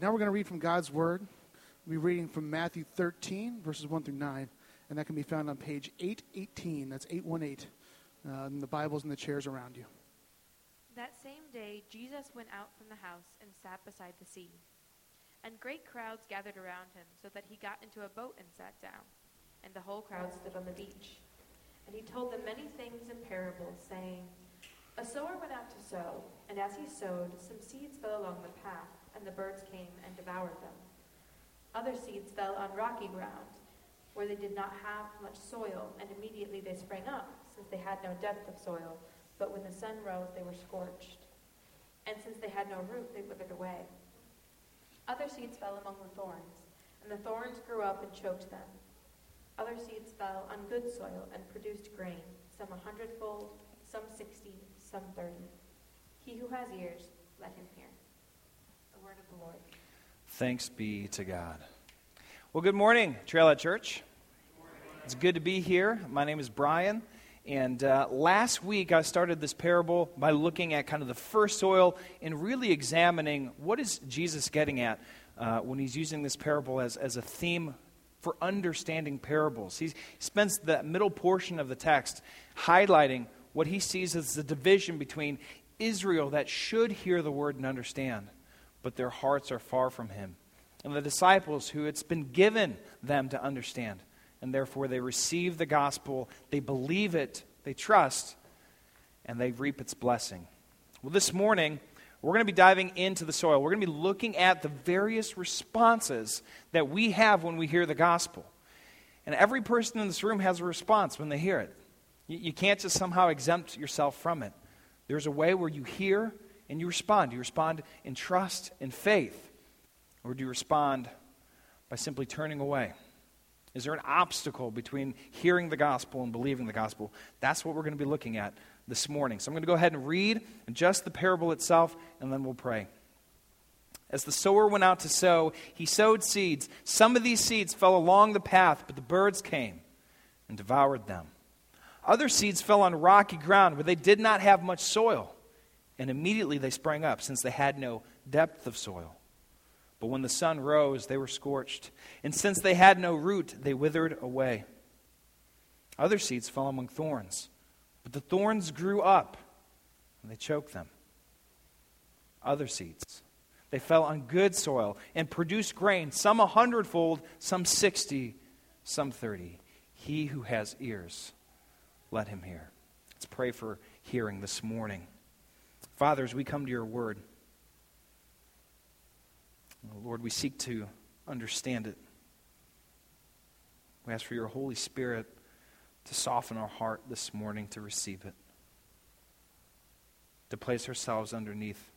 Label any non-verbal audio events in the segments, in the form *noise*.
Now we're going to read from God's Word. We'll be reading from Matthew 13, verses 1 through 9, and that can be found on page 818. That's 818 uh, in the Bibles and the chairs around you. That same day, Jesus went out from the house and sat beside the sea. And great crowds gathered around him, so that he got into a boat and sat down. And the whole crowd stood on the beach. And he told them many things in parables, saying, A sower went out to sow, and as he sowed, some seeds fell along the path, and the birds came and devoured them. Other seeds fell on rocky ground, where they did not have much soil, and immediately they sprang up, since they had no depth of soil. But when the sun rose, they were scorched. And since they had no root, they withered away. Other seeds fell among the thorns, and the thorns grew up and choked them. Other seeds fell on good soil and produced grain, some a hundredfold, some sixty, some thirty. He who has ears, let him hear. Word of the Lord. Thanks be to God. Well, good morning, Trailhead Church. It's good to be here. My name is Brian. And uh, last week, I started this parable by looking at kind of the first soil and really examining what is Jesus getting at uh, when he's using this parable as, as a theme for understanding parables. He spends the middle portion of the text highlighting what he sees as the division between Israel that should hear the word and understand, but their hearts are far from him, and the disciples who it's been given them to understand and therefore they receive the gospel, they believe it, they trust, and they reap its blessing. Well, this morning, we're going to be diving into the soil. We're going to be looking at the various responses that we have when we hear the gospel. And every person in this room has a response when they hear it. You, can't just somehow exempt yourself from it. There's a way where you hear and you respond. Do you respond in trust and faith? Or do you respond by simply turning away? Is there an obstacle between hearing the gospel and believing the gospel? That's what we're going to be looking at this morning. So I'm going to go ahead and read just the parable itself, and then we'll pray. As the sower went out to sow, he sowed seeds. Some of these seeds fell along the path, but the birds came and devoured them. Other seeds fell on rocky ground where they did not have much soil, and immediately they sprang up, since they had no depth of soil. But when the sun rose, they were scorched. And since they had no root, they withered away. Other seeds fell among thorns, but the thorns grew up and they choked them. Other seeds, they fell on good soil and produced grain, some a hundredfold, some sixty, some thirty. He who has ears, let him hear. Let's pray for hearing this morning. Father, as we come to your word, Lord, we seek to understand it. We ask for your Holy Spirit to soften our heart this morning to receive it, to place ourselves underneath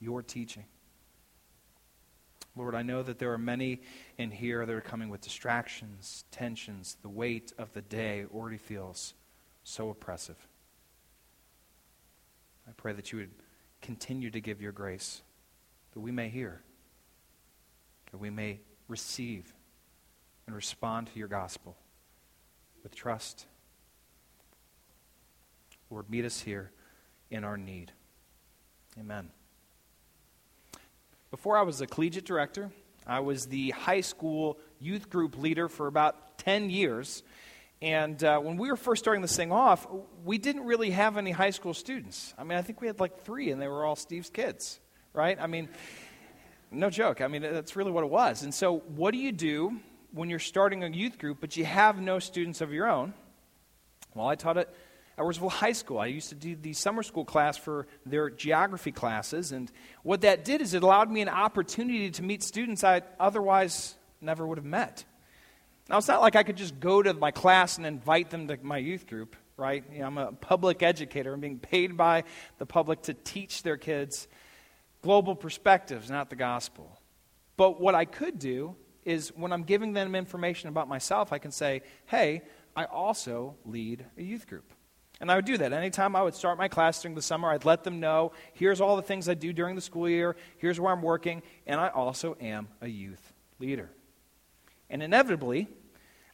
your teaching. Lord, I know that there are many in here that are coming with distractions, tensions. The weight of the day already feels so oppressive. I pray that you would continue to give your grace, that we may hear that we may receive and respond to your gospel with trust. Lord, meet us here in our need. Amen. Before I was a collegiate director, I was the high school youth group leader for about 10 years. And uh, when we were first starting this thing off, we didn't really have any high school students. I mean, I think we had like three, and they were all Steve's kids, right? I mean, no joke. I mean, that's really what it was. And so, what do you do when you're starting a youth group, but you have no students of your own? Well, I taught at Edwardsville High School. I used to do the summer school class for their geography classes. And what that did is it allowed me an opportunity to meet students I otherwise never would have met. Now, it's not like I could just go to my class and invite them to my youth group, right? You know, I'm a public educator. I'm being paid by the public to teach their kids global perspectives, not the gospel. But what I could do is when I'm giving them information about myself, I can say, hey, I also lead a youth group. And I would do that. Anytime I would start my class during the summer, I'd let them know here's all the things I do during the school year, here's where I'm working, and I also am a youth leader. And inevitably,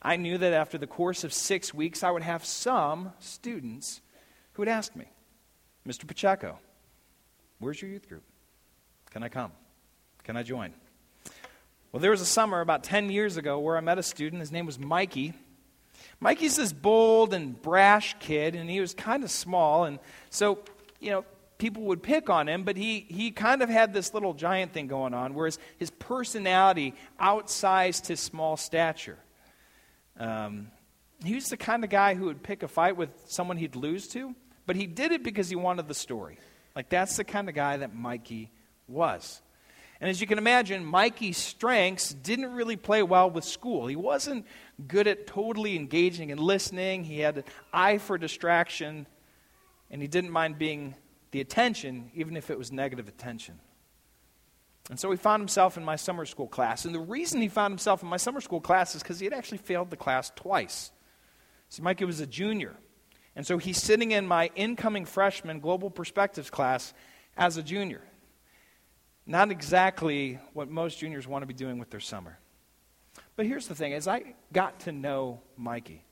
I knew that after the course of six weeks, I would have some students who would ask me, Mr. Pacheco, where's your youth group? Can I come? Can I join? Well, there was a summer about 10 years ago where I met a student. His name was Mikey. Mikey's this bold and brash kid, and he was kind of small. And so, you know, people would pick on him, but he, he kind of had this little giant thing going on, whereas his personality outsized his small stature. Um, he was the kind of guy who would pick a fight with someone he'd lose to, but he did it because he wanted the story. Like, that's the kind of guy that Mikey was. And as you can imagine, Mikey's strengths didn't really play well with school. He wasn't good at totally engaging and listening, he had an eye for distraction, and he didn't mind being the attention, even if it was negative attention. And so he found himself in my summer school class. And the reason he found himself in my summer school class is because he had actually failed the class twice. See, Mikey was a junior. And so he's sitting in my incoming freshman global perspectives class as a junior. Not exactly what most juniors want to be doing with their summer. But here's the thing as I got to know Mikey,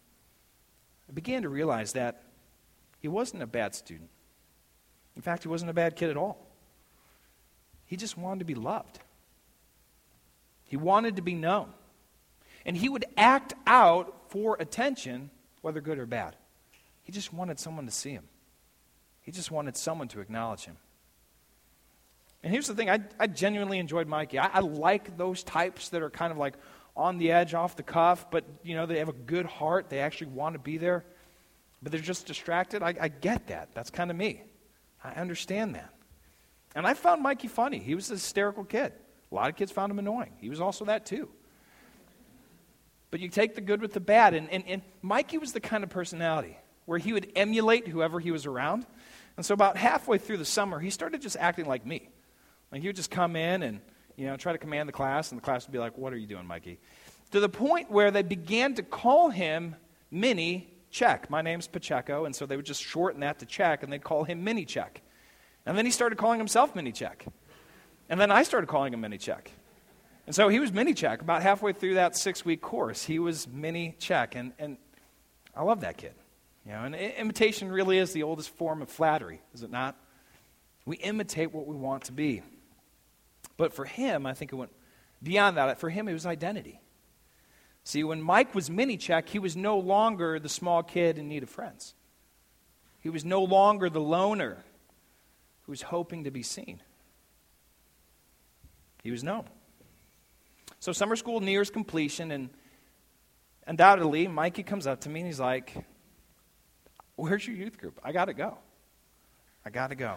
I began to realize that he wasn't a bad student. In fact, he wasn't a bad kid at all. He just wanted to be loved. He wanted to be known. And he would act out for attention, whether good or bad. He just wanted someone to see him. He just wanted someone to acknowledge him. And here's the thing I, I genuinely enjoyed Mikey. I, I like those types that are kind of like on the edge, off the cuff, but you know, they have a good heart. They actually want to be there, but they're just distracted. I, I get that. That's kind of me. I understand that. And I found Mikey funny. He was a hysterical kid. A lot of kids found him annoying. He was also that too. But you take the good with the bad. And, and, and Mikey was the kind of personality where he would emulate whoever he was around. And so about halfway through the summer, he started just acting like me. Like he would just come in and, you know, try to command the class, and the class would be like, What are you doing, Mikey? To the point where they began to call him Mini Check. My name's Pacheco, and so they would just shorten that to Check, and they'd call him Mini Check. And then he started calling himself Mini Check. And then I started calling him Mini Check. And so he was Mini Check. About halfway through that six week course, he was Mini Check. And, and I love that kid. You know, and imitation really is the oldest form of flattery, is it not? We imitate what we want to be. But for him, I think it went beyond that. For him, it was identity. See, when Mike was mini check, he was no longer the small kid in need of friends. He was no longer the loner who was hoping to be seen. He was known. So summer school nears completion, and undoubtedly, Mikey comes up to me and he's like, Where's your youth group? I got to go. I got to go.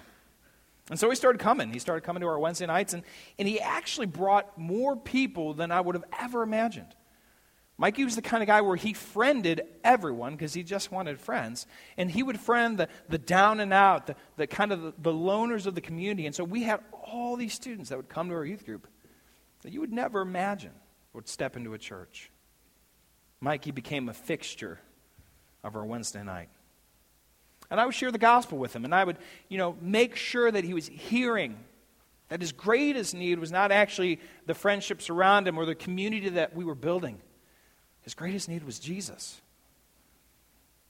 And so he started coming. He started coming to our Wednesday nights, and, and he actually brought more people than I would have ever imagined. Mikey was the kind of guy where he friended everyone because he just wanted friends. And he would friend the, the down and out, the, the kind of the, the loners of the community. And so we had all these students that would come to our youth group that you would never imagine would step into a church. Mikey became a fixture of our Wednesday night. And I would share the gospel with him, and I would, you know, make sure that he was hearing that his greatest need was not actually the friendships around him or the community that we were building. His greatest need was Jesus.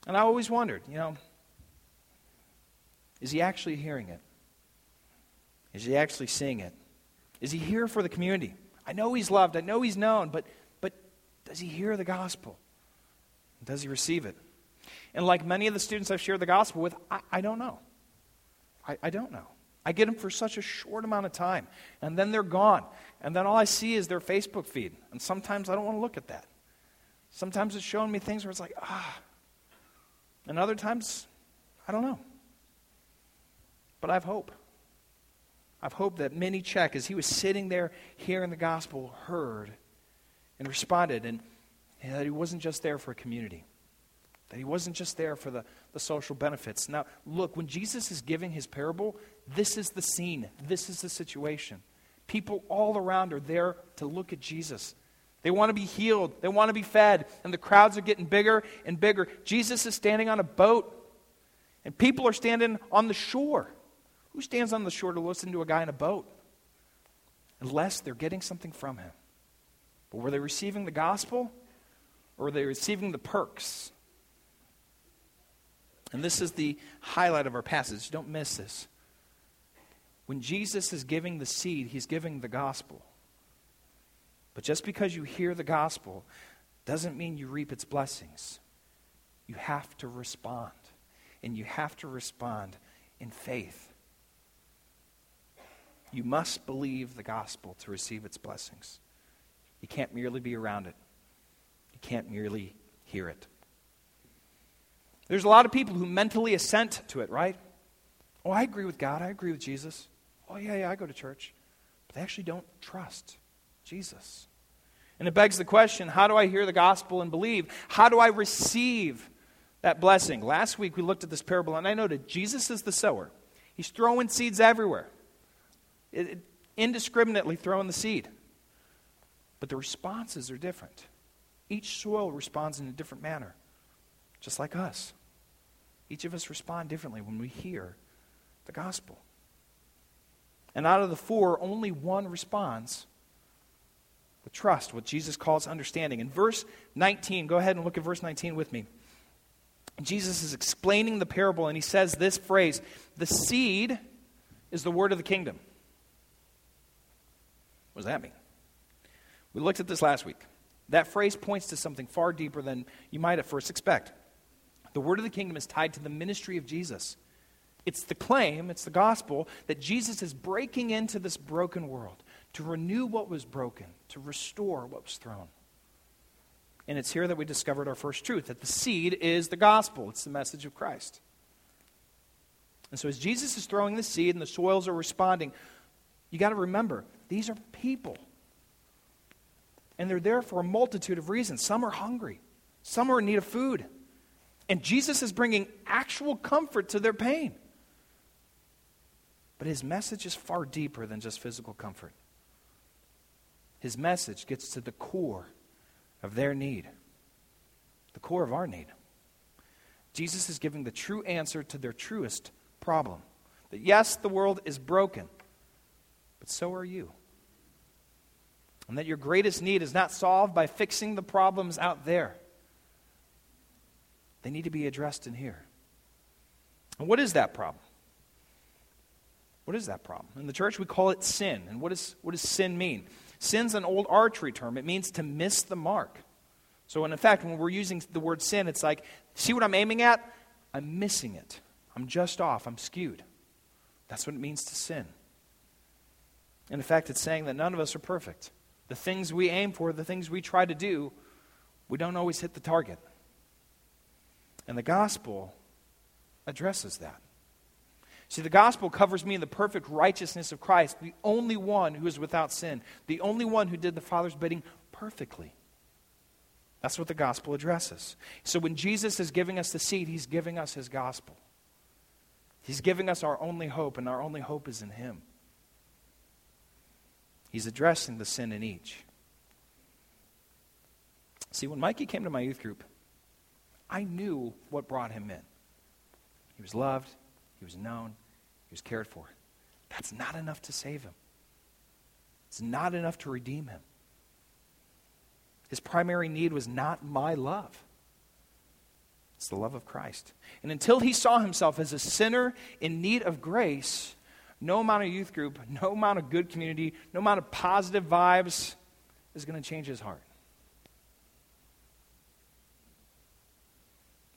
And I always wondered, you know, is he actually hearing it? Is he actually seeing it? Is he here for the community? I know he's loved, I know he's known, but, but does he hear the gospel? Does he receive it? And like many of the students I've shared the gospel with, I, I don't know. I, I don't know. I get them for such a short amount of time, and then they're gone. And then all I see is their Facebook feed. And sometimes I don't want to look at that. Sometimes it's showing me things where it's like, ah. And other times, I don't know. But I have hope. I've hope that Mini Check, as he was sitting there hearing the gospel, heard and responded, and, and that he wasn't just there for a community, that he wasn't just there for the, the social benefits. Now, look, when Jesus is giving his parable, this is the scene, this is the situation. People all around are there to look at Jesus they want to be healed. They want to be fed. And the crowds are getting bigger and bigger. Jesus is standing on a boat, and people are standing on the shore. Who stands on the shore to listen to a guy in a boat? Unless they're getting something from him. But were they receiving the gospel, or were they receiving the perks? And this is the highlight of our passage. Don't miss this. When Jesus is giving the seed, he's giving the gospel. But just because you hear the gospel doesn't mean you reap its blessings. You have to respond. And you have to respond in faith. You must believe the gospel to receive its blessings. You can't merely be around it, you can't merely hear it. There's a lot of people who mentally assent to it, right? Oh, I agree with God. I agree with Jesus. Oh, yeah, yeah, I go to church. But they actually don't trust Jesus. And it begs the question how do I hear the gospel and believe? How do I receive that blessing? Last week we looked at this parable, and I noted Jesus is the sower. He's throwing seeds everywhere, it, it, indiscriminately throwing the seed. But the responses are different. Each soil responds in a different manner, just like us. Each of us respond differently when we hear the gospel. And out of the four, only one responds with trust, what Jesus calls understanding. In verse 19, go ahead and look at verse 19 with me. Jesus is explaining the parable, and he says this phrase The seed is the word of the kingdom. What does that mean? We looked at this last week. That phrase points to something far deeper than you might at first expect. The word of the kingdom is tied to the ministry of Jesus. It's the claim, it's the gospel, that Jesus is breaking into this broken world to renew what was broken, to restore what was thrown. And it's here that we discovered our first truth that the seed is the gospel, it's the message of Christ. And so, as Jesus is throwing the seed and the soils are responding, you got to remember these are people. And they're there for a multitude of reasons. Some are hungry, some are in need of food. And Jesus is bringing actual comfort to their pain. But his message is far deeper than just physical comfort. His message gets to the core of their need, the core of our need. Jesus is giving the true answer to their truest problem. That yes, the world is broken, but so are you. And that your greatest need is not solved by fixing the problems out there. They need to be addressed in here. And what is that problem? What is that problem? In the church, we call it sin. And what, is, what does sin mean? Sin's an old archery term, it means to miss the mark. So, in fact, when we're using the word sin, it's like, see what I'm aiming at? I'm missing it. I'm just off. I'm skewed. That's what it means to sin. And in fact, it's saying that none of us are perfect. The things we aim for, the things we try to do, we don't always hit the target. And the gospel addresses that. See, the gospel covers me in the perfect righteousness of Christ, the only one who is without sin, the only one who did the Father's bidding perfectly. That's what the gospel addresses. So when Jesus is giving us the seed, he's giving us his gospel. He's giving us our only hope, and our only hope is in him. He's addressing the sin in each. See, when Mikey came to my youth group, I knew what brought him in. He was loved, he was known, he was cared for. That's not enough to save him. It's not enough to redeem him. His primary need was not my love. It's the love of Christ. And until he saw himself as a sinner in need of grace, no amount of youth group, *laughs* no amount of good community, no amount of positive vibes is going to change his heart.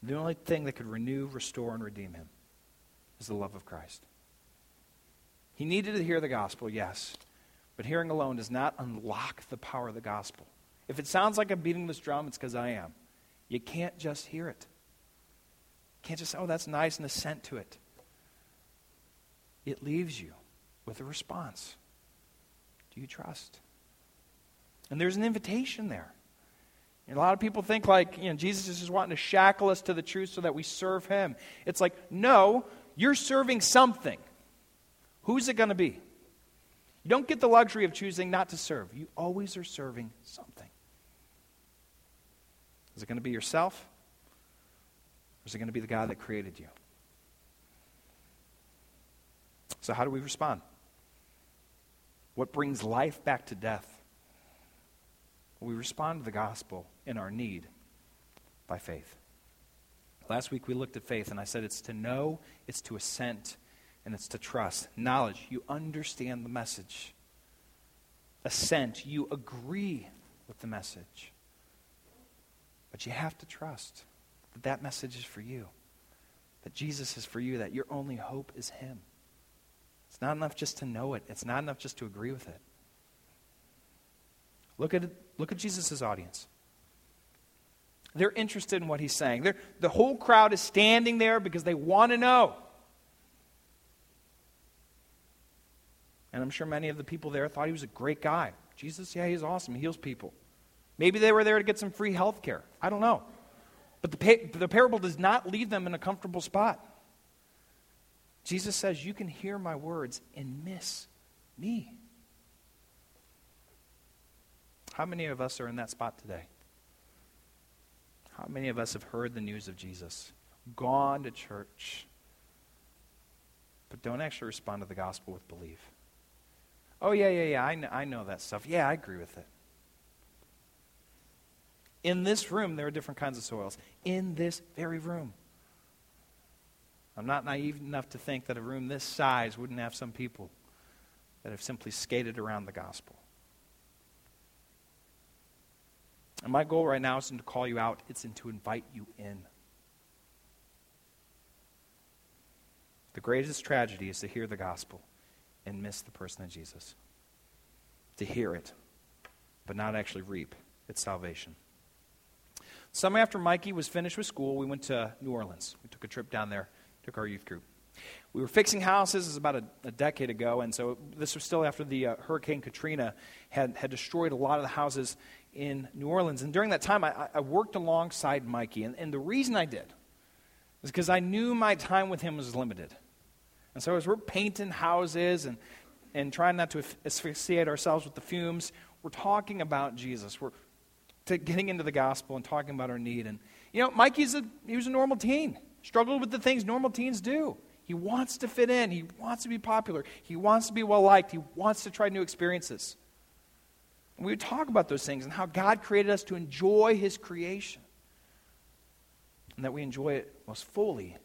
The only thing that could renew, restore, and redeem him is the love of Christ. He needed to hear the gospel, yes, but hearing alone does not unlock the power of the gospel. If it sounds like I'm beating this drum, it's because I am. You can't just hear it. You can't just say, oh, that's nice and assent to it. It leaves you with a response. Do you trust? And there's an invitation there. And a lot of people think like, you know, Jesus is just wanting to shackle us to the truth so that we serve him. It's like, no, you're serving something. Who's it going to be? You don't get the luxury of choosing not to serve. You always are serving something. Is it going to be yourself? Or is it going to be the God that created you? So, how do we respond? What brings life back to death? We respond to the gospel in our need by faith. Last week we looked at faith, and I said it's to know, it's to assent, and it's to trust. Knowledge, you understand the message. Assent, you agree with the message. But you have to trust that that message is for you, that Jesus is for you, that your only hope is Him. It's not enough just to know it, it's not enough just to agree with it. Look at, look at Jesus' audience. They're interested in what he's saying. They're, the whole crowd is standing there because they want to know. And I'm sure many of the people there thought he was a great guy. Jesus, yeah, he's awesome. He heals people. Maybe they were there to get some free health care. I don't know. But the, the parable does not leave them in a comfortable spot. Jesus says, You can hear my words and miss me. How many of us are in that spot today? How many of us have heard the news of Jesus, gone to church, but don't actually respond to the gospel with belief? Oh, yeah, yeah, yeah, I know, I know that stuff. Yeah, I agree with it. In this room, there are different kinds of soils. In this very room. I'm not naive enough to think that a room this size wouldn't have some people that have simply skated around the gospel. And my goal right now isn't to call you out, it's to invite you in. The greatest tragedy is to hear the gospel and miss the person of Jesus. To hear it, but not actually reap its salvation. Summer after Mikey was finished with school, we went to New Orleans. We took a trip down there, took our youth group. We were fixing houses, this was about a, a decade ago, and so this was still after the uh, Hurricane Katrina had, had destroyed a lot of the houses in New Orleans. And during that time, I, I worked alongside Mikey. And, and the reason I did is because I knew my time with him was limited. And so as we're painting houses and, and trying not to asphyxiate ourselves with the fumes, we're talking about Jesus. We're getting into the gospel and talking about our need. And, you know, Mikey's a, he was a normal teen, struggled with the things normal teens do. He wants to fit in. He wants to be popular. He wants to be well liked. He wants to try new experiences. We would talk about those things and how God created us to enjoy His creation. And that we enjoy it most fully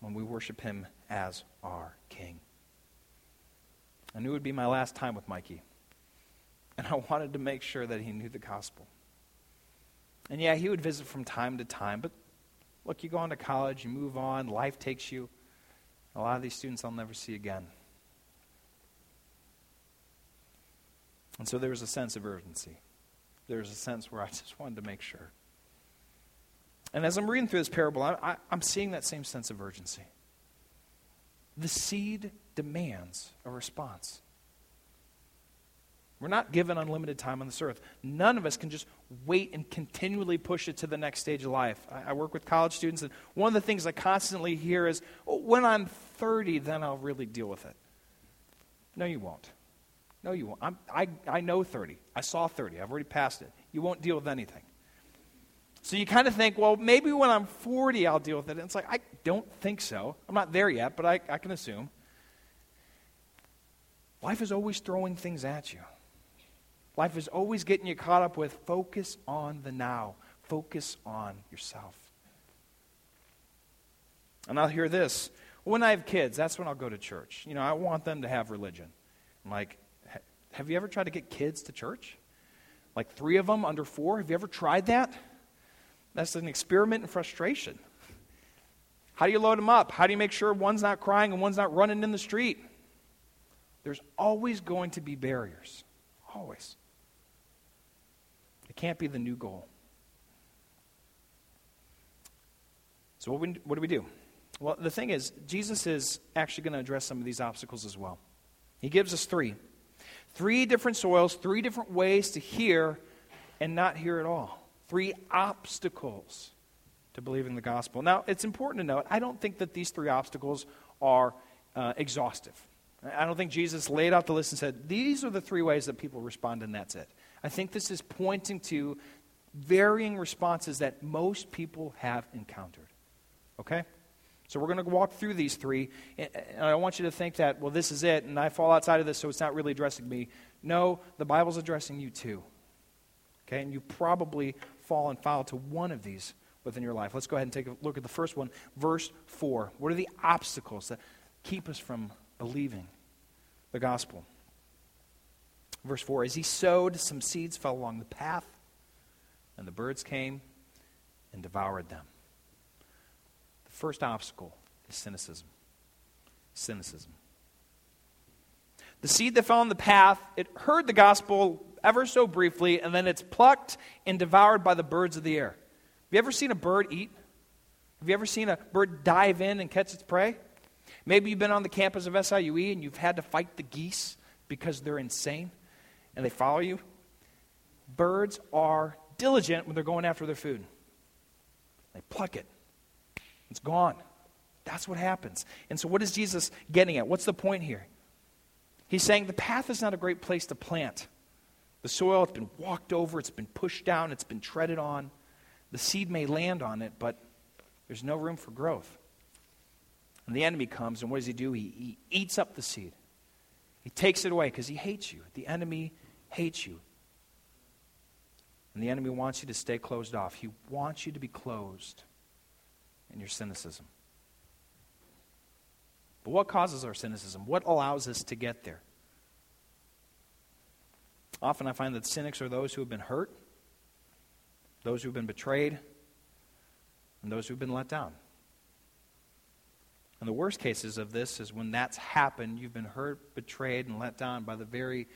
when we worship Him as our King. I knew it would be my last time with Mikey. And I wanted to make sure that he knew the gospel. And yeah, he would visit from time to time, but look, you go on to college, you move on, life takes you. A lot of these students I'll never see again. And so there was a sense of urgency. There was a sense where I *laughs* just wanted to make sure. And as I'm reading through this parable, I, am seeing that same sense of urgency. The seed demands a response. We're not given unlimited time on this earth. None of us can just wait and continually push it to the next stage of life. I, I work with college students, and one of the things I constantly hear is, oh, when I'm 30, then I'll really deal with it. No, you won't. No, you won't. I'm, I, I know 30. I saw 30. I've already passed it. You won't deal with anything. So you kind of think, well, maybe when I'm 40, I'll deal with it. And it's like, I don't think so. I'm not there yet, but I, I can assume. Life is always throwing things at you. Life is always getting you caught up with focus on the now, focus on yourself. And I'll hear this when I have kids, that's when I'll go to church. You know, I want them to have religion. I'm like, have you ever tried to get kids to church? Like three of them under four? Have you ever tried that? That's an experiment in frustration. How do you load them up? How do you make sure one's not crying and one's not running in the street? There's always going to be barriers. Always. It can't be the new goal. So, what, we, what do we do? Well, the thing is, Jesus is actually going to address some of these obstacles as well. He gives us three. Three different soils, three different ways to hear and not hear at all. Three obstacles to believing the gospel. Now, it's important to note, I don't think that these three obstacles are uh, exhaustive. I don't think Jesus laid out the list and said, these are the three ways that people respond, and that's it. I think this is pointing to varying responses that most people have encountered. Okay? So we're going to walk through these three. And I want you to think that, well, this is it, and I fall outside of this, so it's not really addressing me. No, the Bible's addressing you too. Okay? And you probably fall and foul to one of these within your life. Let's go ahead and take a look at the first one, verse 4. What are the obstacles that keep us from believing the gospel? Verse 4 As he sowed, some seeds fell along the path, and the birds came and devoured them. The first obstacle is cynicism. Cynicism. The seed that fell on the path, it heard the gospel ever so briefly, and then it's plucked and devoured by the birds of the air. Have you ever seen a bird eat? Have you ever seen a bird dive in and catch its prey? Maybe you've been on the campus of SIUE and you've had to fight the geese because they're insane and they follow you. Birds are diligent when they're going after their food. They pluck it, it's gone. That's what happens. And so, what is Jesus getting at? What's the point here? He's saying the path is not a great place to plant. The soil has been walked over, it's been pushed down, it's been treaded on. The seed may land on it, but there's no room for growth. And the enemy comes, and what does he do? He, he eats up the seed. He takes it away because he hates you. The enemy hates you. And the enemy wants you to stay closed off. He wants you to be closed in your cynicism. But what causes our cynicism? What allows us to get there? Often I find that cynics are those who have been hurt, those who have been betrayed, and those who have been let down. And the worst cases of this is when that's happened, you've been hurt, betrayed, and let down by the very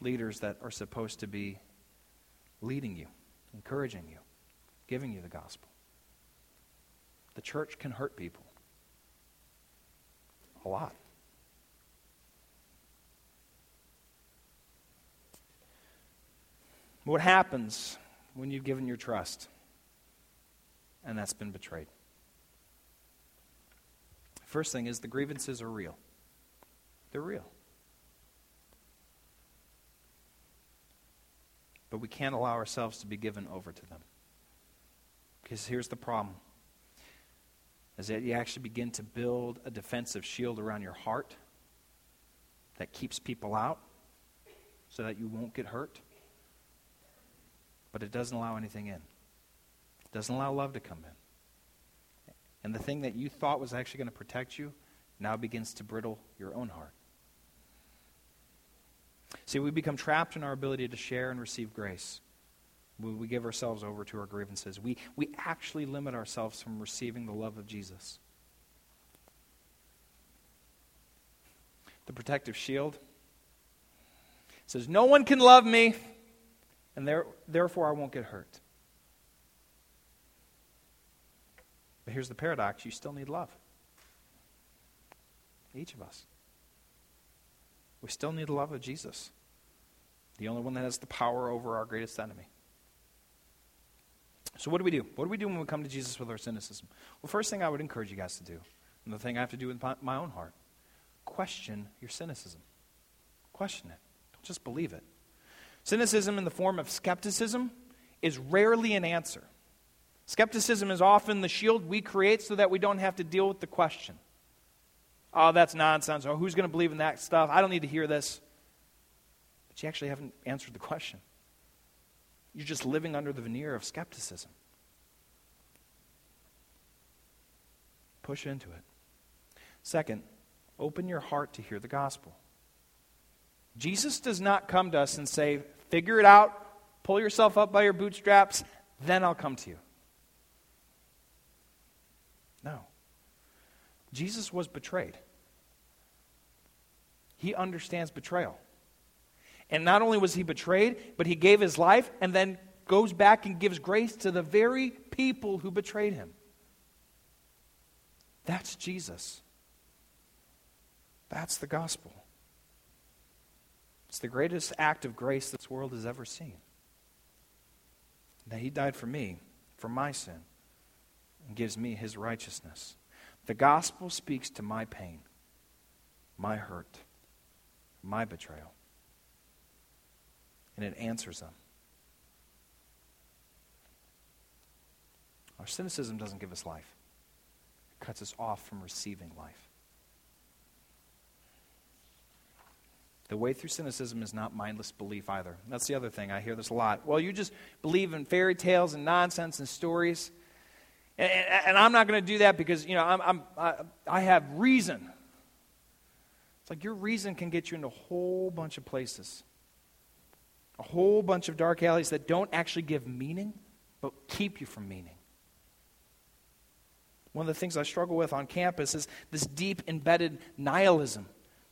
leaders that are supposed to be leading you, encouraging you, giving you the gospel. The church can hurt people a lot. What happens when you've given your trust and that's been betrayed? First thing is the grievances are real. They're real. But we can't allow ourselves to be given over to them. Because here's the problem is that you actually begin to build a defensive shield around your heart that keeps people out so that you won't get hurt. But it doesn't allow anything in. It doesn't allow love to come in. And the thing that you thought was actually going to protect you now begins to brittle your own heart. See, we become trapped in our ability to share and receive grace. When we give ourselves over to our grievances, we, we actually limit ourselves from receiving the love of Jesus. The protective shield says, No one can love me, and there, therefore I won't get hurt. But here's the paradox you still need love. Each of us. We still need the love of Jesus, the only one that has the power over our greatest enemy. So, what do we do? What do we do when we come to Jesus with our cynicism? Well, first thing I would encourage you guys to do, and the thing I have to do with my own heart, question your cynicism. Question it. Don't just believe it. Cynicism in the form of skepticism is rarely an answer. Skepticism is often the shield we create so that we don't have to deal with the question. Oh, that's nonsense. Or who's going to believe in that stuff? I don't need to hear this. But you actually haven't answered the question. You're just living under the veneer of skepticism. Push into it. Second, open your heart to hear the gospel. Jesus does not come to us and say, figure it out, pull yourself up by your bootstraps, then I'll come to you. No. Jesus was betrayed. He understands betrayal. And not only was he betrayed, but he gave his life and then goes back and gives grace to the very people who betrayed him. That's Jesus. That's the gospel. It's the greatest act of grace this world has ever seen. That he died for me, for my sin and gives me his righteousness. The gospel speaks to my pain, my hurt, my betrayal, and it answers them. Our cynicism doesn't give us life, it cuts us off from receiving life. The way through cynicism is not mindless belief either. That's the other thing. I hear this a lot. Well, you just believe in fairy tales and nonsense and stories. And, and, and I'm not going to do that because, you know, I'm, I'm, I, I have reason. It's like your reason can get you into a whole bunch of places. A whole bunch of dark alleys that don't actually give meaning, but keep you from meaning. One of the things I struggle with on campus is this deep embedded nihilism.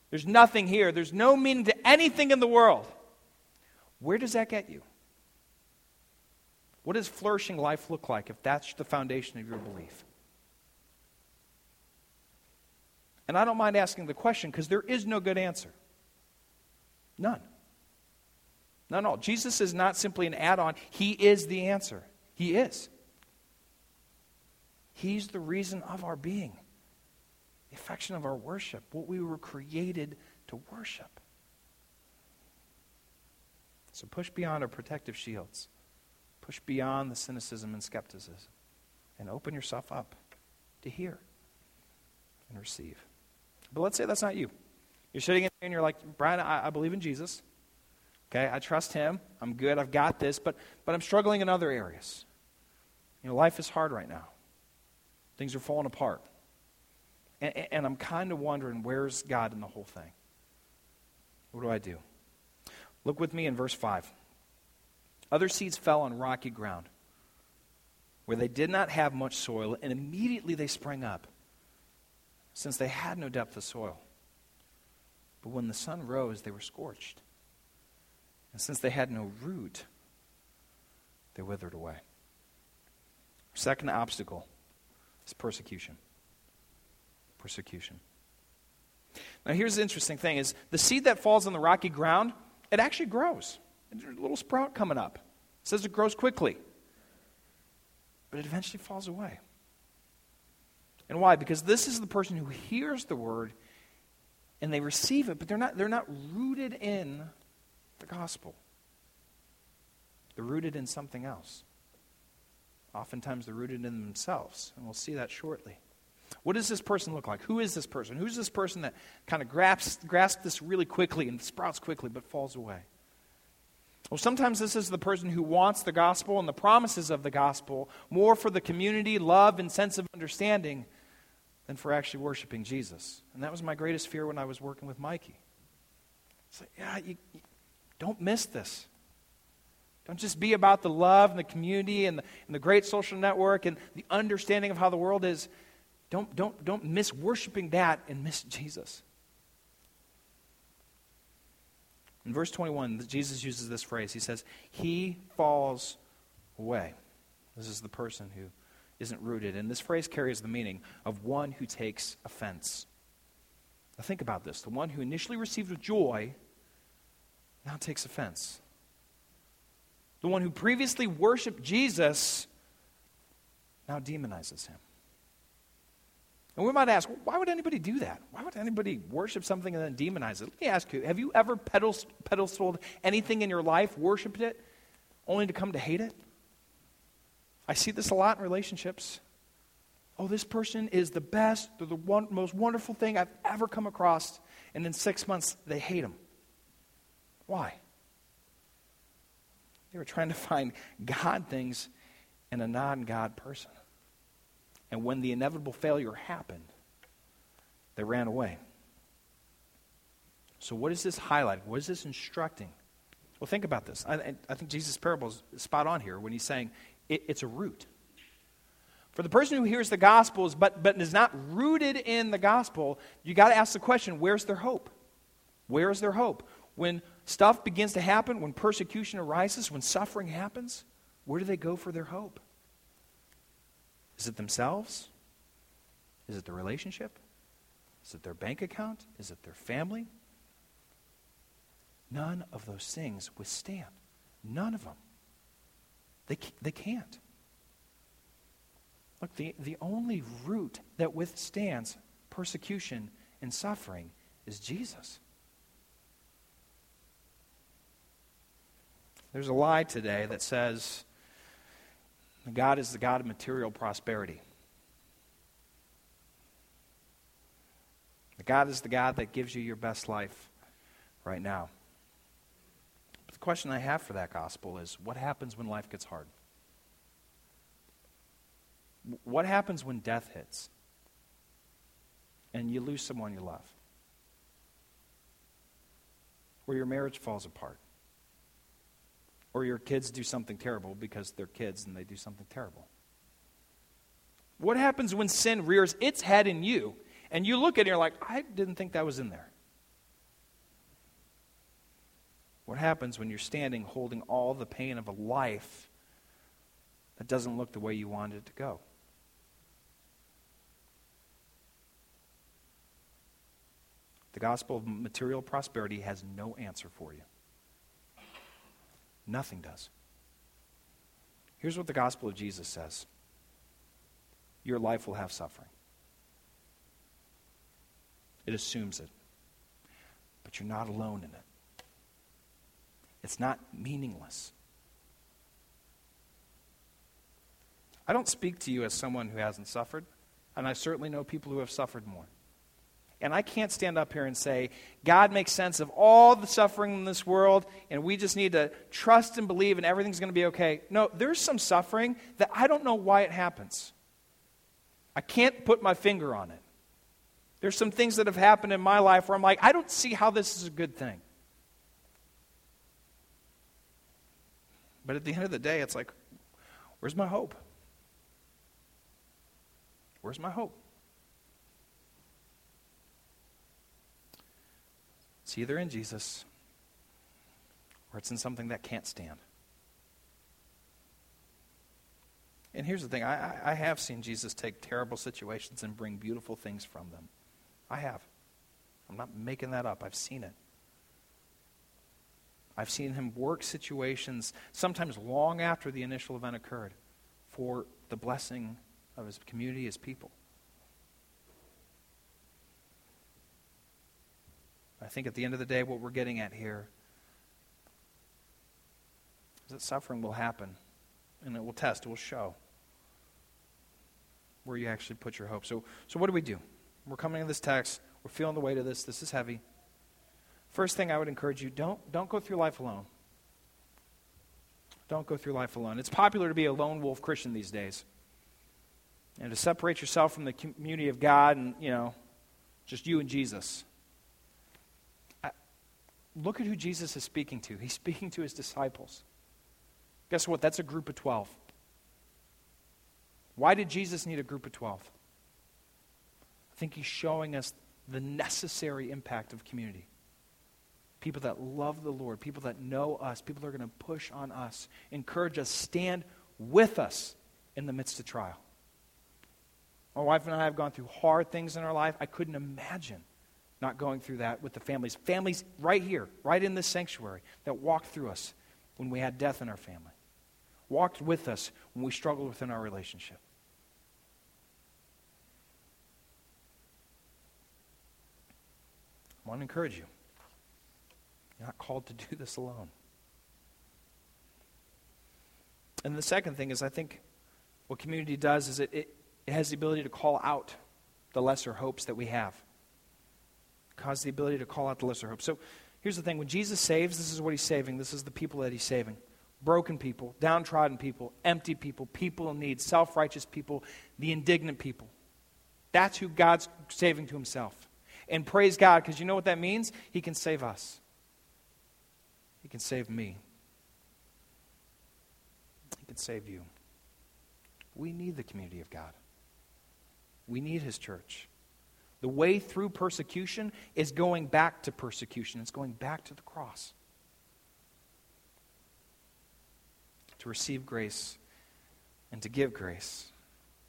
There's nothing here, there's no meaning to anything in the world. Where does that get you? What does flourishing life look like if that's the foundation of your belief? And I don't mind asking the question because there is no good answer. None. None at all. Jesus is not simply an add on, He is the answer. He is. He's the reason of our being, the affection of our worship, what we were created to worship. So push beyond our protective shields, push beyond the cynicism and skepticism, and open yourself up to hear and receive. But let's say that's not you. You're sitting in there and you're like, Brian, I, I believe in Jesus. Okay, I trust him. I'm good. I've got this. But, but I'm struggling in other areas. You know, life is hard right now. Things are falling apart. And, and I'm kind of wondering where's God in the whole thing? What do I do? Look with me in verse 5. Other seeds fell on rocky ground where they did not have much soil, and immediately they sprang up since they had no depth of soil. But when the sun rose, they were scorched. And since they had no root, they withered away. Second obstacle is persecution. Persecution. Now here's the interesting thing is the seed that falls on the rocky ground, it actually grows. There's a little sprout coming up. It says it grows quickly. But it eventually falls away. And why? Because this is the person who hears the word and they receive it, but they're not, they're not rooted in the gospel. They're rooted in something else. Oftentimes they're rooted in themselves, and we'll see that shortly. What does this person look like? Who is this person? Who's this person that kind of grasps, grasps this really quickly and sprouts quickly but falls away? Well, sometimes this is the person who wants the gospel and the promises of the gospel more for the community, love, and sense of understanding than for actually worshiping Jesus. And that was my greatest fear when I was working with Mikey. It's like, yeah, you, you don't miss this. Don't just be about the love and the community and the, and the great social network and the understanding of how the world is. Don't, don't, don't miss worshiping that and miss Jesus. In verse 21, Jesus uses this phrase. He says, He falls away. This is the person who isn't rooted. And this phrase carries the meaning of one who takes offense. Now think about this. The one who initially received with joy now takes offense. The one who previously worshiped Jesus now demonizes him. And we might ask, why would anybody do that? Why would anybody worship something and then demonize it? Let me ask you, have you ever pedestaled anything in your life, worshiped it, only to come to hate it? I see this a lot in relationships. Oh, this person is the best, they're the one, most wonderful thing I've ever come across, and in six months they hate them. Why? They were trying to find God things in a non God person. And when the inevitable failure happened, they ran away. So, what is this highlighting? What is this instructing? Well, think about this. I, I think Jesus' parable is spot on here when he's saying it, it's a root. For the person who hears the gospels but, but is not rooted in the gospel, you got to ask the question where's their hope? Where is their hope? When stuff begins to happen, when persecution arises, when suffering happens, where do they go for their hope? Is it themselves? Is it the relationship? Is it their bank account? Is it their family? None of those things withstand. None of them. They, they can't. Look, the, the only root that withstands persecution and suffering is Jesus. There's a lie today that says God is the God of material prosperity. God is the God that gives you your best life right now But the question I have for that gospel is what happens when life gets hard? What happens when death hits and you lose someone you love? Or your marriage falls apart? Or your kids do something terrible because they're kids and they do something terrible. What happens when sin rears its head in you and you look at it and you're like, I didn't think that was in there? What happens when you're standing holding all the pain of a life that doesn't look the way you wanted it to go? The gospel of material prosperity has no answer for you. Nothing does. Here's what the gospel of Jesus says your life will have suffering. It assumes it. But you're not alone in it. It's not meaningless. I don't speak to you as someone who hasn't suffered, and I certainly know people who have suffered more. And I can't stand up here and say, God makes sense of all the suffering in this world, and we just need to trust and believe, and everything's going to be okay. No, there's some suffering that I don't know why it happens. I can't put my finger on it. There's some things that have happened in my life where I'm like, I don't see how this is a good thing. But at the end of the day, it's like, where's my hope? Where's my hope? It's either in Jesus or it's in something that can't stand. And here's the thing I, I have seen Jesus take terrible situations and bring beautiful things from them. I have. I'm not making that up, I've seen it. I've seen him work situations, sometimes long after the initial event occurred, for the blessing of his community, his people. I think at the end of the day, what we're getting at here is that suffering will happen, and it will test, it will show where you actually put your hope. So, so what do we do? We're coming to this text, we're feeling the weight of this, this is heavy. First thing I would encourage you don't, don't go through life alone. Don't go through life alone. It's popular to be a lone wolf Christian these days. And to separate yourself from the community of God and, you know, just you and Jesus look at who Jesus is speaking to. He's speaking to his disciples. Guess what? That's a group of 12. Why did Jesus need a group of 12? I think he's showing us the necessary impact of community. People that love the Lord, people that know us, people that are going to push on us, encourage us, stand with us in the midst of trial. My wife and I have gone through hard things in our life. I couldn't imagine not going through that with the families. Families right here, right in this sanctuary, that walked through us when we had death in our family, walked with us when we struggled within our relationship. I want to encourage you. You're not called to do this alone. And the second thing is, I think what community does is it, it, it has the ability to call out the lesser hopes that we have cause the ability to call out the lesser hope. So here's the thing when Jesus saves, this is what he's saving. This is the people that he's saving broken people, downtrodden people, empty people, people in need, self righteous people, the indignant people. That's who God's saving to himself. And praise God, because you know what that means? He can save us, He can save me, He can save you. We need the community of God, we need His church. The way through persecution is going back to persecution, it's going back to the cross. To receive grace and to give grace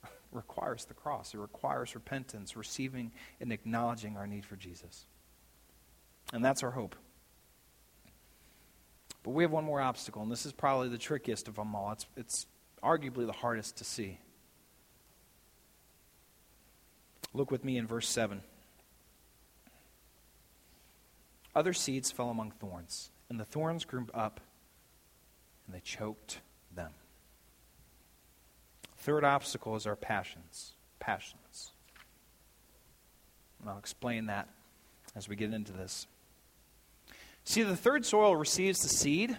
*laughs* requires the cross. It requires repentance, receiving and acknowledging our need for Jesus. And that's our hope. But we have one more obstacle, and this is probably the trickiest of them all. It's, it's arguably the hardest to see. Look with me in verse 7. Other seeds fell among thorns, and the thorns grew up, and they choked them. Third obstacle is our passions. Passions. And I'll explain that as we get into this. See, the third soil receives the seed,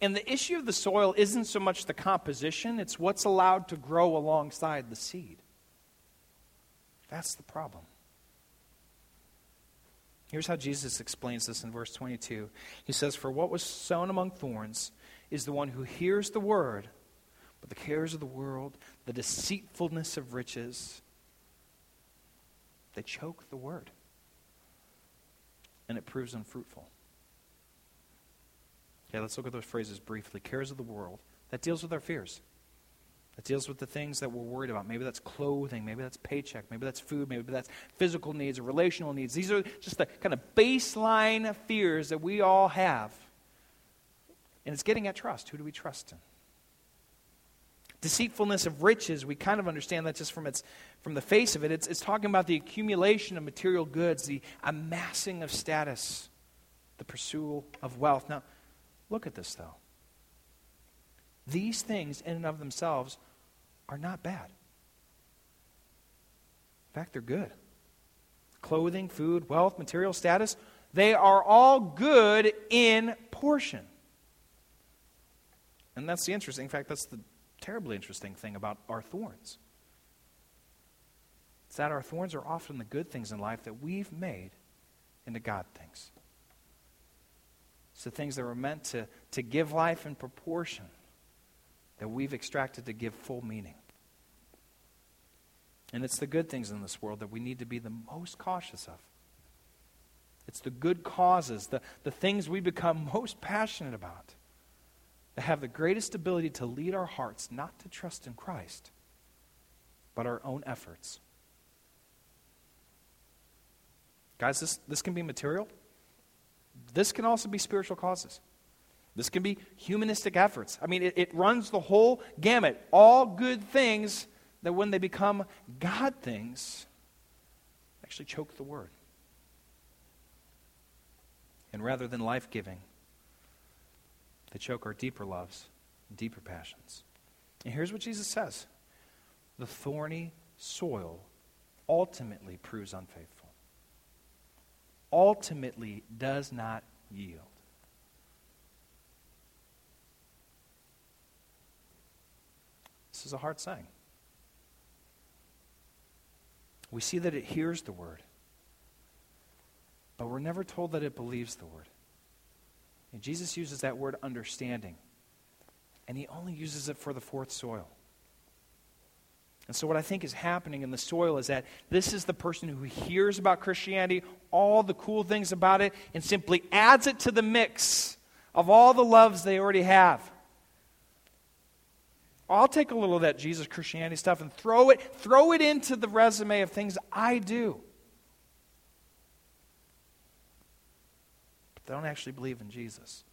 and the issue of the soil isn't so much the composition, it's what's allowed to grow alongside the seed. That's the problem. Here's how Jesus explains this in verse 22. He says, For what was sown among thorns is the one who hears the word, but the cares of the world, the deceitfulness of riches, they choke the word. And it proves unfruitful. Okay, let's look at those phrases briefly. Cares of the world. That deals with our fears. That deals with the things that we're worried about. Maybe that's clothing, maybe that's paycheck, maybe that's food, maybe that's physical needs or relational needs. These are just the kind of baseline fears that we all have. And it's getting at trust. Who do we trust in? Deceitfulness of riches, we kind of understand that just from, its, from the face of it. It's, it's talking about the accumulation of material goods, the amassing of status, the pursuit of wealth. Now, look at this, though. These things, in and of themselves, are not bad. In fact, they're good. Clothing, food, wealth, material status, they are all good in portion. And that's the interesting, in fact, that's the terribly interesting thing about our thorns. It's that our thorns are often the good things in life that we've made into God things. It's the things that were meant to, to give life in proportion that we've extracted to give full meaning. And it's the good things in this world that we need to be the most cautious of. It's the good causes, the, the things we become most passionate about, that have the greatest ability to lead our hearts not to trust in Christ, but our own efforts. Guys, this, this can be material. This can also be spiritual causes. This can be humanistic efforts. I mean, it, it runs the whole gamut. All good things that when they become God things, actually choke the word. And rather than life giving, they choke our deeper loves, deeper passions. And here's what Jesus says the thorny soil ultimately proves unfaithful, ultimately does not yield. Is a hard saying. We see that it hears the word, but we're never told that it believes the word. And Jesus uses that word understanding, and he only uses it for the fourth soil. And so, what I think is happening in the soil is that this is the person who hears about Christianity, all the cool things about it, and simply adds it to the mix of all the loves they already have. I'll take a little of that Jesus Christianity stuff and throw it, throw it into the resume of things I do. But they don't actually believe in Jesus.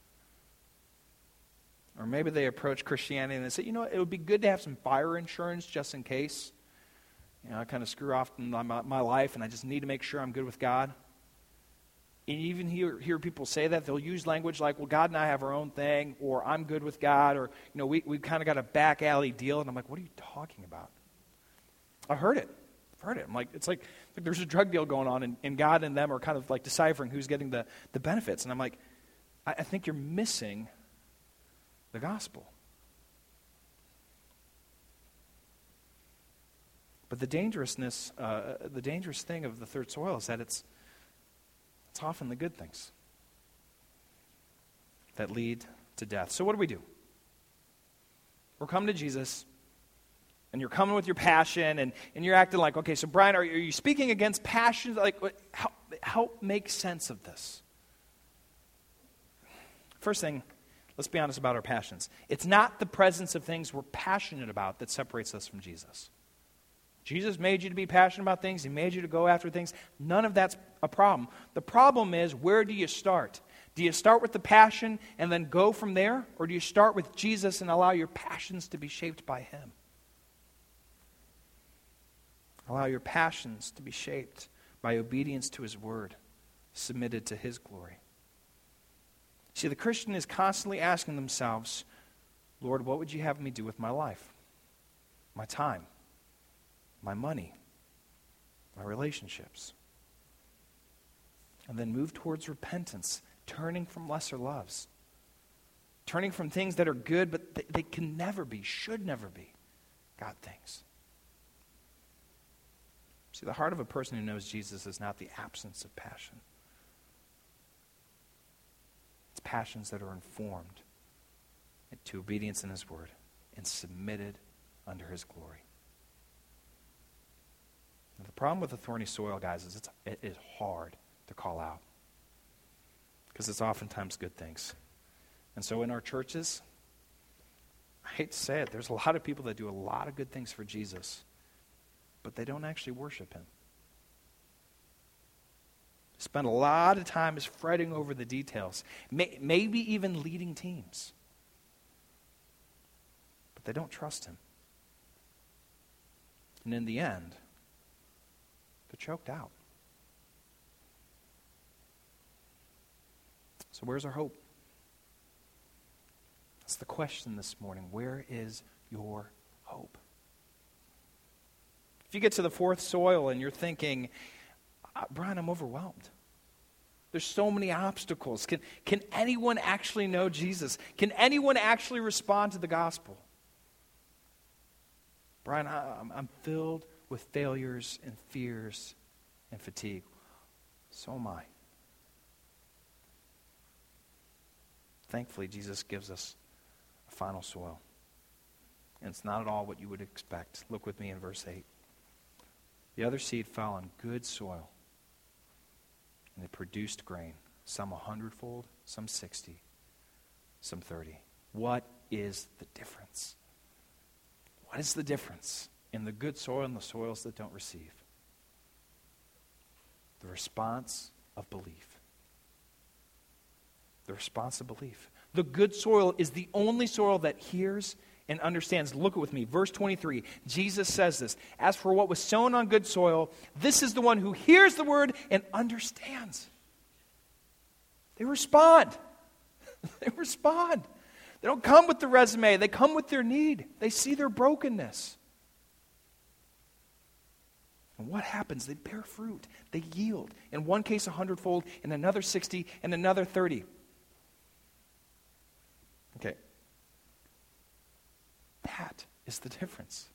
Or maybe they approach Christianity and they say, you know, it would be good to have some fire insurance just in case. You know, I kind of screw off in my, my life and I just need to make sure I'm good with God. And even hear, hear people say that. They'll use language like, well, God and I have our own thing, or I'm good with God, or, you know, we, we've kind of got a back alley deal. And I'm like, what are you talking about? i've heard it. I've heard it. I'm like, it's like, like there's a drug deal going on, and, and God and them are kind of like deciphering who's getting the, the benefits. And I'm like, I, I think you're missing the gospel. But the dangerousness, uh, the dangerous thing of the third soil is that it's, it's often the good things that lead to death. So, what do we do? We're coming to Jesus, and you're coming with your passion, and, and you're acting like, okay, so Brian, are, are you speaking against passion? Like, help, help make sense of this. First thing, let's be honest about our passions. It's not the presence of things we're passionate about that separates us from Jesus. Jesus made you to be passionate about things, He made you to go after things. None of that's a problem. The problem is where do you start? Do you start with the passion and then go from there? Or do you start with Jesus and allow your passions to be shaped by Him? Allow your passions to be shaped by obedience to His Word, submitted to His glory. See, the Christian is constantly asking themselves, Lord, what would you have me do with my life, my time? My money, my relationships. And then move towards repentance, turning from lesser loves, turning from things that are good, but they, they can never be, should never be, God things. See, the heart of a person who knows Jesus is not the absence of passion. It's passions that are informed to obedience in his word and submitted under his glory. The problem with the thorny soil, guys, is it's, it is hard to call out because it's oftentimes good things. And so in our churches, I hate to say it, there's a lot of people that do a lot of good things for Jesus, but they don't actually worship him. Spend a lot of time is fretting over the details, may, maybe even leading teams. But they don't trust him. And in the end, they're choked out. So, where's our hope? That's the question this morning. Where is your hope? If you get to the fourth soil and you're thinking, uh, Brian, I'm overwhelmed. There's so many obstacles. Can, can anyone actually know Jesus? Can anyone actually respond to the gospel? Brian, I, I'm filled with failures and fears and fatigue. So am I. Thankfully, Jesus gives us a final soil. And it's not at all what you would expect. Look with me in verse 8. The other seed fell on good soil and it produced grain, some a hundredfold, some sixty, some thirty. What is the difference? What is the difference in the good soil and the soils that don't receive? The response of belief. The response of belief. The good soil is the only soil that hears and understands. Look at with me. Verse 23. Jesus says this As for what was sown on good soil, this is the one who hears the word and understands. They respond. *laughs* they respond. They don't come with the resume, they come with their need. They see their brokenness. And what happens? They bear fruit, they yield. In one case, a hundredfold, in another 60, and another 30. Okay, that is the difference.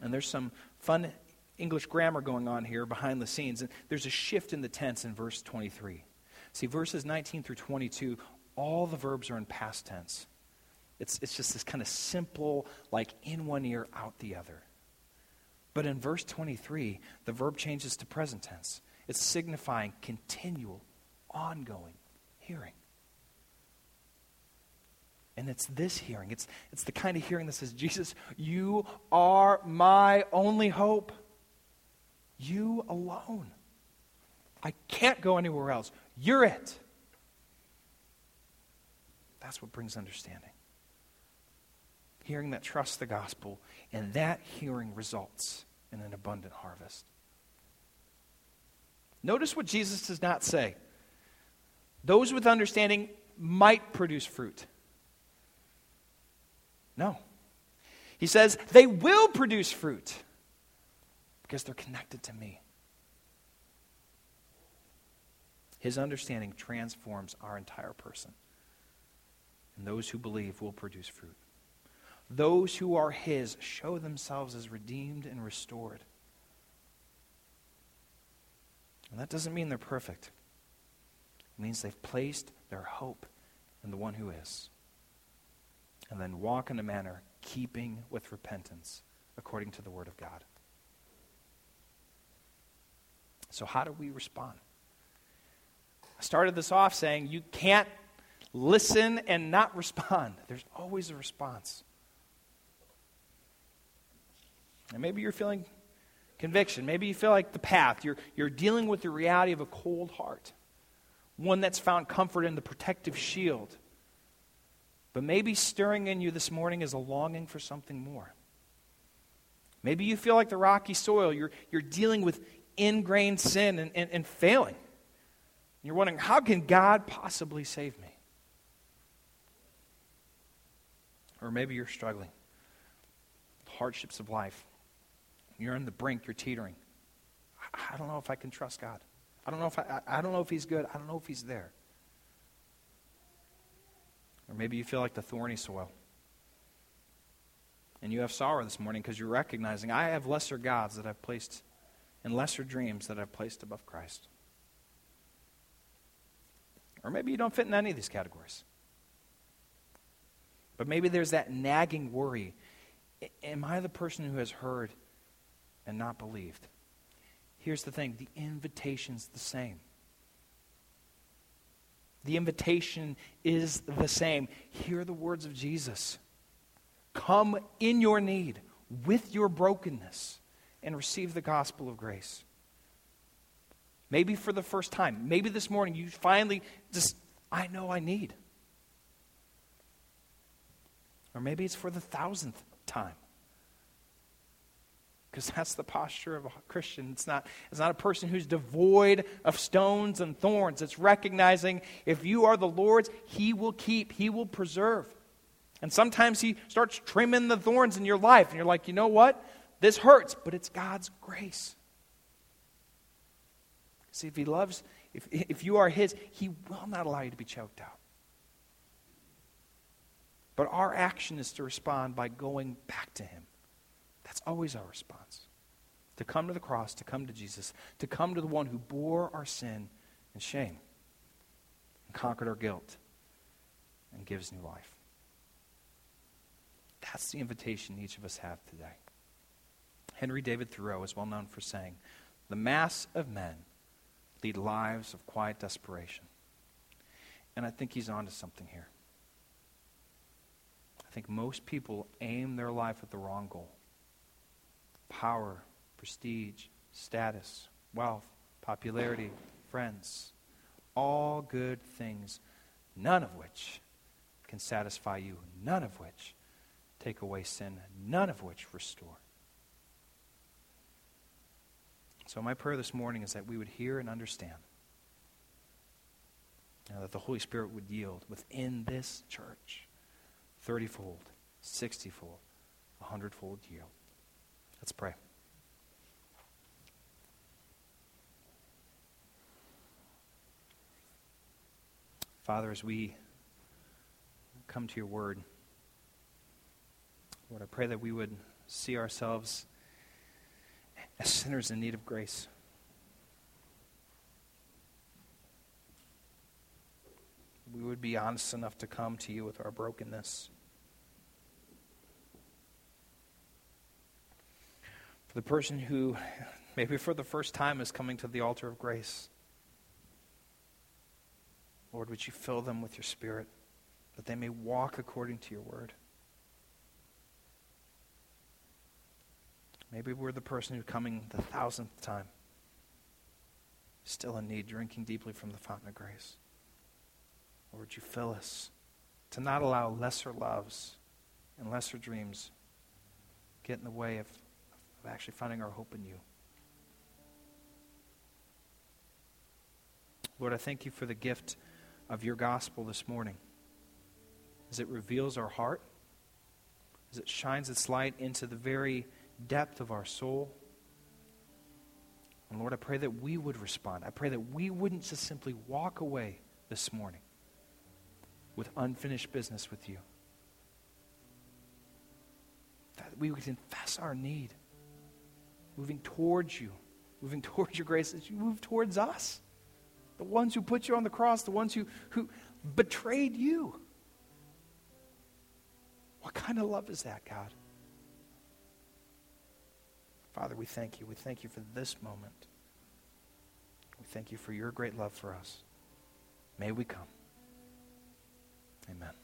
And there's some fun English grammar going on here behind the scenes. And there's a shift in the tense in verse 23. See, verses 19 through 22, all the verbs are in past tense. It's, it's just this kind of simple, like in one ear, out the other. But in verse 23, the verb changes to present tense. It's signifying continual, ongoing hearing. And it's this hearing. It's, it's the kind of hearing that says, Jesus, you are my only hope. You alone. I can't go anywhere else. You're it. That's what brings understanding. Hearing that trusts the gospel, and that hearing results in an abundant harvest. Notice what Jesus does not say. Those with understanding might produce fruit. No. He says they will produce fruit because they're connected to me. His understanding transforms our entire person. And those who believe will produce fruit. Those who are His show themselves as redeemed and restored. And that doesn't mean they're perfect, it means they've placed their hope in the one who is and then walk in a manner keeping with repentance according to the Word of God. So, how do we respond? I started this off saying you can't listen and not *laughs* respond. There's always a response. And maybe you're feeling conviction. Maybe you feel like the path. You're, you're dealing with the reality of a cold heart, one that's found comfort in the protective shield but maybe stirring in you this morning is a longing for something more. Maybe you feel like the rocky soil. You're, you're dealing with ingrained sin and, and, and failing. You're wondering, how can God possibly save me? Or maybe you're struggling hardships of life. You're on the brink, you're teetering. I, don't know if I can trust God. I don't know if I, I don't know if He's good. I don't know if He's there. Or maybe you feel like the thorny soil. And you have sorrow this morning because you're recognizing I have lesser gods that I've placed and lesser dreams that I've placed above Christ. Or maybe you don't fit in any of these categories. But maybe there's that nagging worry Am I the person who has heard and not believed? Here's the thing the invitation's the same. The invitation is the same. Hear the words of Jesus. Come in your need, with your brokenness, and receive the gospel of grace. Maybe for the first time, maybe this morning you finally just, I know I need. Or maybe it's for the thousandth time. Because that's the posture of a Christian. It's not, it's not a person who's devoid of stones and thorns. It's recognizing if you are the Lord's, He will keep, He will preserve. And sometimes He starts trimming the thorns in your life, and you're like, you know what? This hurts, but it's God's grace. See, if He loves, if, if you are His, He will not allow you to be choked out. But our action is to respond by going back to Him. That's always our response. To come to the cross, to come to Jesus, to come to the one who bore our sin and shame and conquered our guilt and gives new life. That's the invitation each of us have today. Henry David Thoreau is well known for saying, The mass of men lead lives of quiet desperation. And I think he's onto something here. I think most people aim their life at the wrong goal power, prestige, status, wealth, popularity, friends. All good things, none of which can satisfy you, none of which take away sin, none of which restore. So, my prayer this morning is that we would hear and understand. Now, that the Holy Spirit would yield within this church 30 fold, 60 fold, 100 fold yield. Let's pray. Father, as we come to your word, Lord, I pray that we would see ourselves as sinners in need of grace. We would be honest enough to come to you with our brokenness. For the person who, maybe for the first time, is coming to the altar of grace, Lord, would you fill them with your spirit that they may walk according to your word? Maybe we're the person who's coming the thousandth time, still in need, drinking deeply from the fountain of grace. Lord, would you fill us to not allow lesser loves and lesser dreams get in the way of, of actually finding our hope in you. Lord, I thank you for the gift of your gospel this morning as it reveals our heart, as it shines its light into the very depth of our soul. And Lord, I pray that we would respond. I pray that we wouldn't just simply walk away this morning with unfinished business with you. That we would confess our need, moving towards you, moving *laughs* towards your grace as you move towards us. The ones who put you on the cross, the ones who, who betrayed you. What kind of love is that, God? Father, we thank you. We thank you for this moment. We thank you for your great love for us. May we come. Amen.